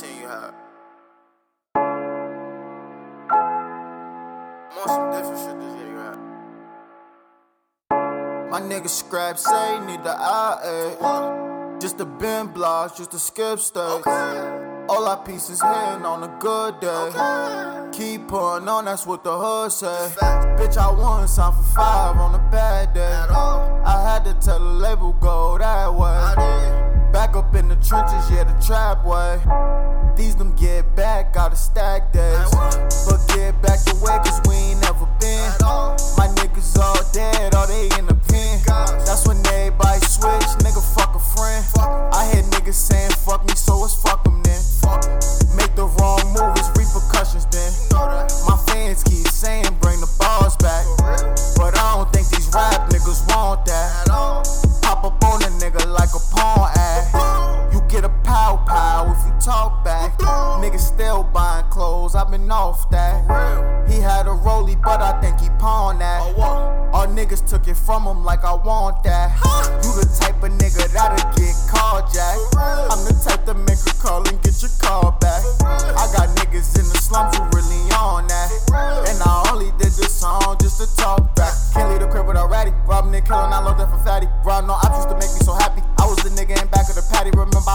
you had? Some different shit this year. My nigga Scrap say need the IA. Just the bend blocks, just to skip stage. All our pieces hitting on a good day. Keep putting on, that's what the hood say. Bitch, I won sign for five on a bad day. I had to tell the label go trenches, yeah, the trap way. These them get back, gotta stack days. But get back the way, cause we ain't never buying clothes, I've been off that. He had a rollie, but I think he pawned that. All niggas took it from him like I want that. You the type of nigga that'll get carjacked. I'm the type to make a call and get your car back. I got niggas in the slums who really on that. And I only did this song just to talk back. Can't leave the crib without ratty. Robbing and killing, I love that for fatty. Rob no used to make me so happy. I was the nigga in back of the patty. Remember,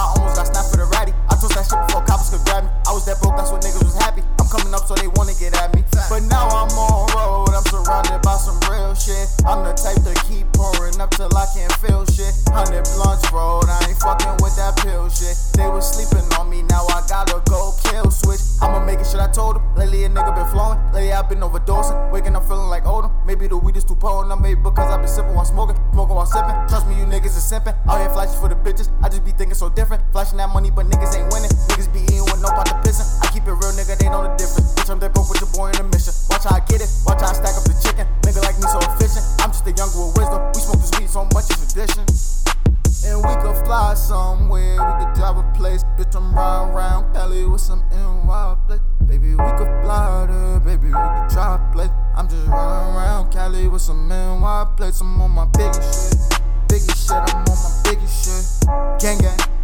Lately a nigga been flowing, lately I've been overdosing. Waking up feeling like older. Maybe the weed is too potent, maybe because I've been sipping while smoking, smoking while sipping. Trust me, you niggas is simping. Out here flashing for the bitches, I just be thinking so different. Flashing that money, but niggas ain't winning. Niggas be eating with no pot to pissing. I keep it real, nigga, they know the difference. Bitch, I'm broke with your boy in the mission. Watch how I get it, watch how I stack up the chicken. Nigga like me so efficient. I'm just a younger with wisdom. We smoke this weed so much it's addition. Fly somewhere, we could drive a place. Bitch, I'm riding around Cali with some NY play. Baby, we could fly there, baby, we could try a play. I'm just riding around Cali with some NY plates. I'm on my biggie shit, biggie shit, I'm on my biggie shit. Gang gang.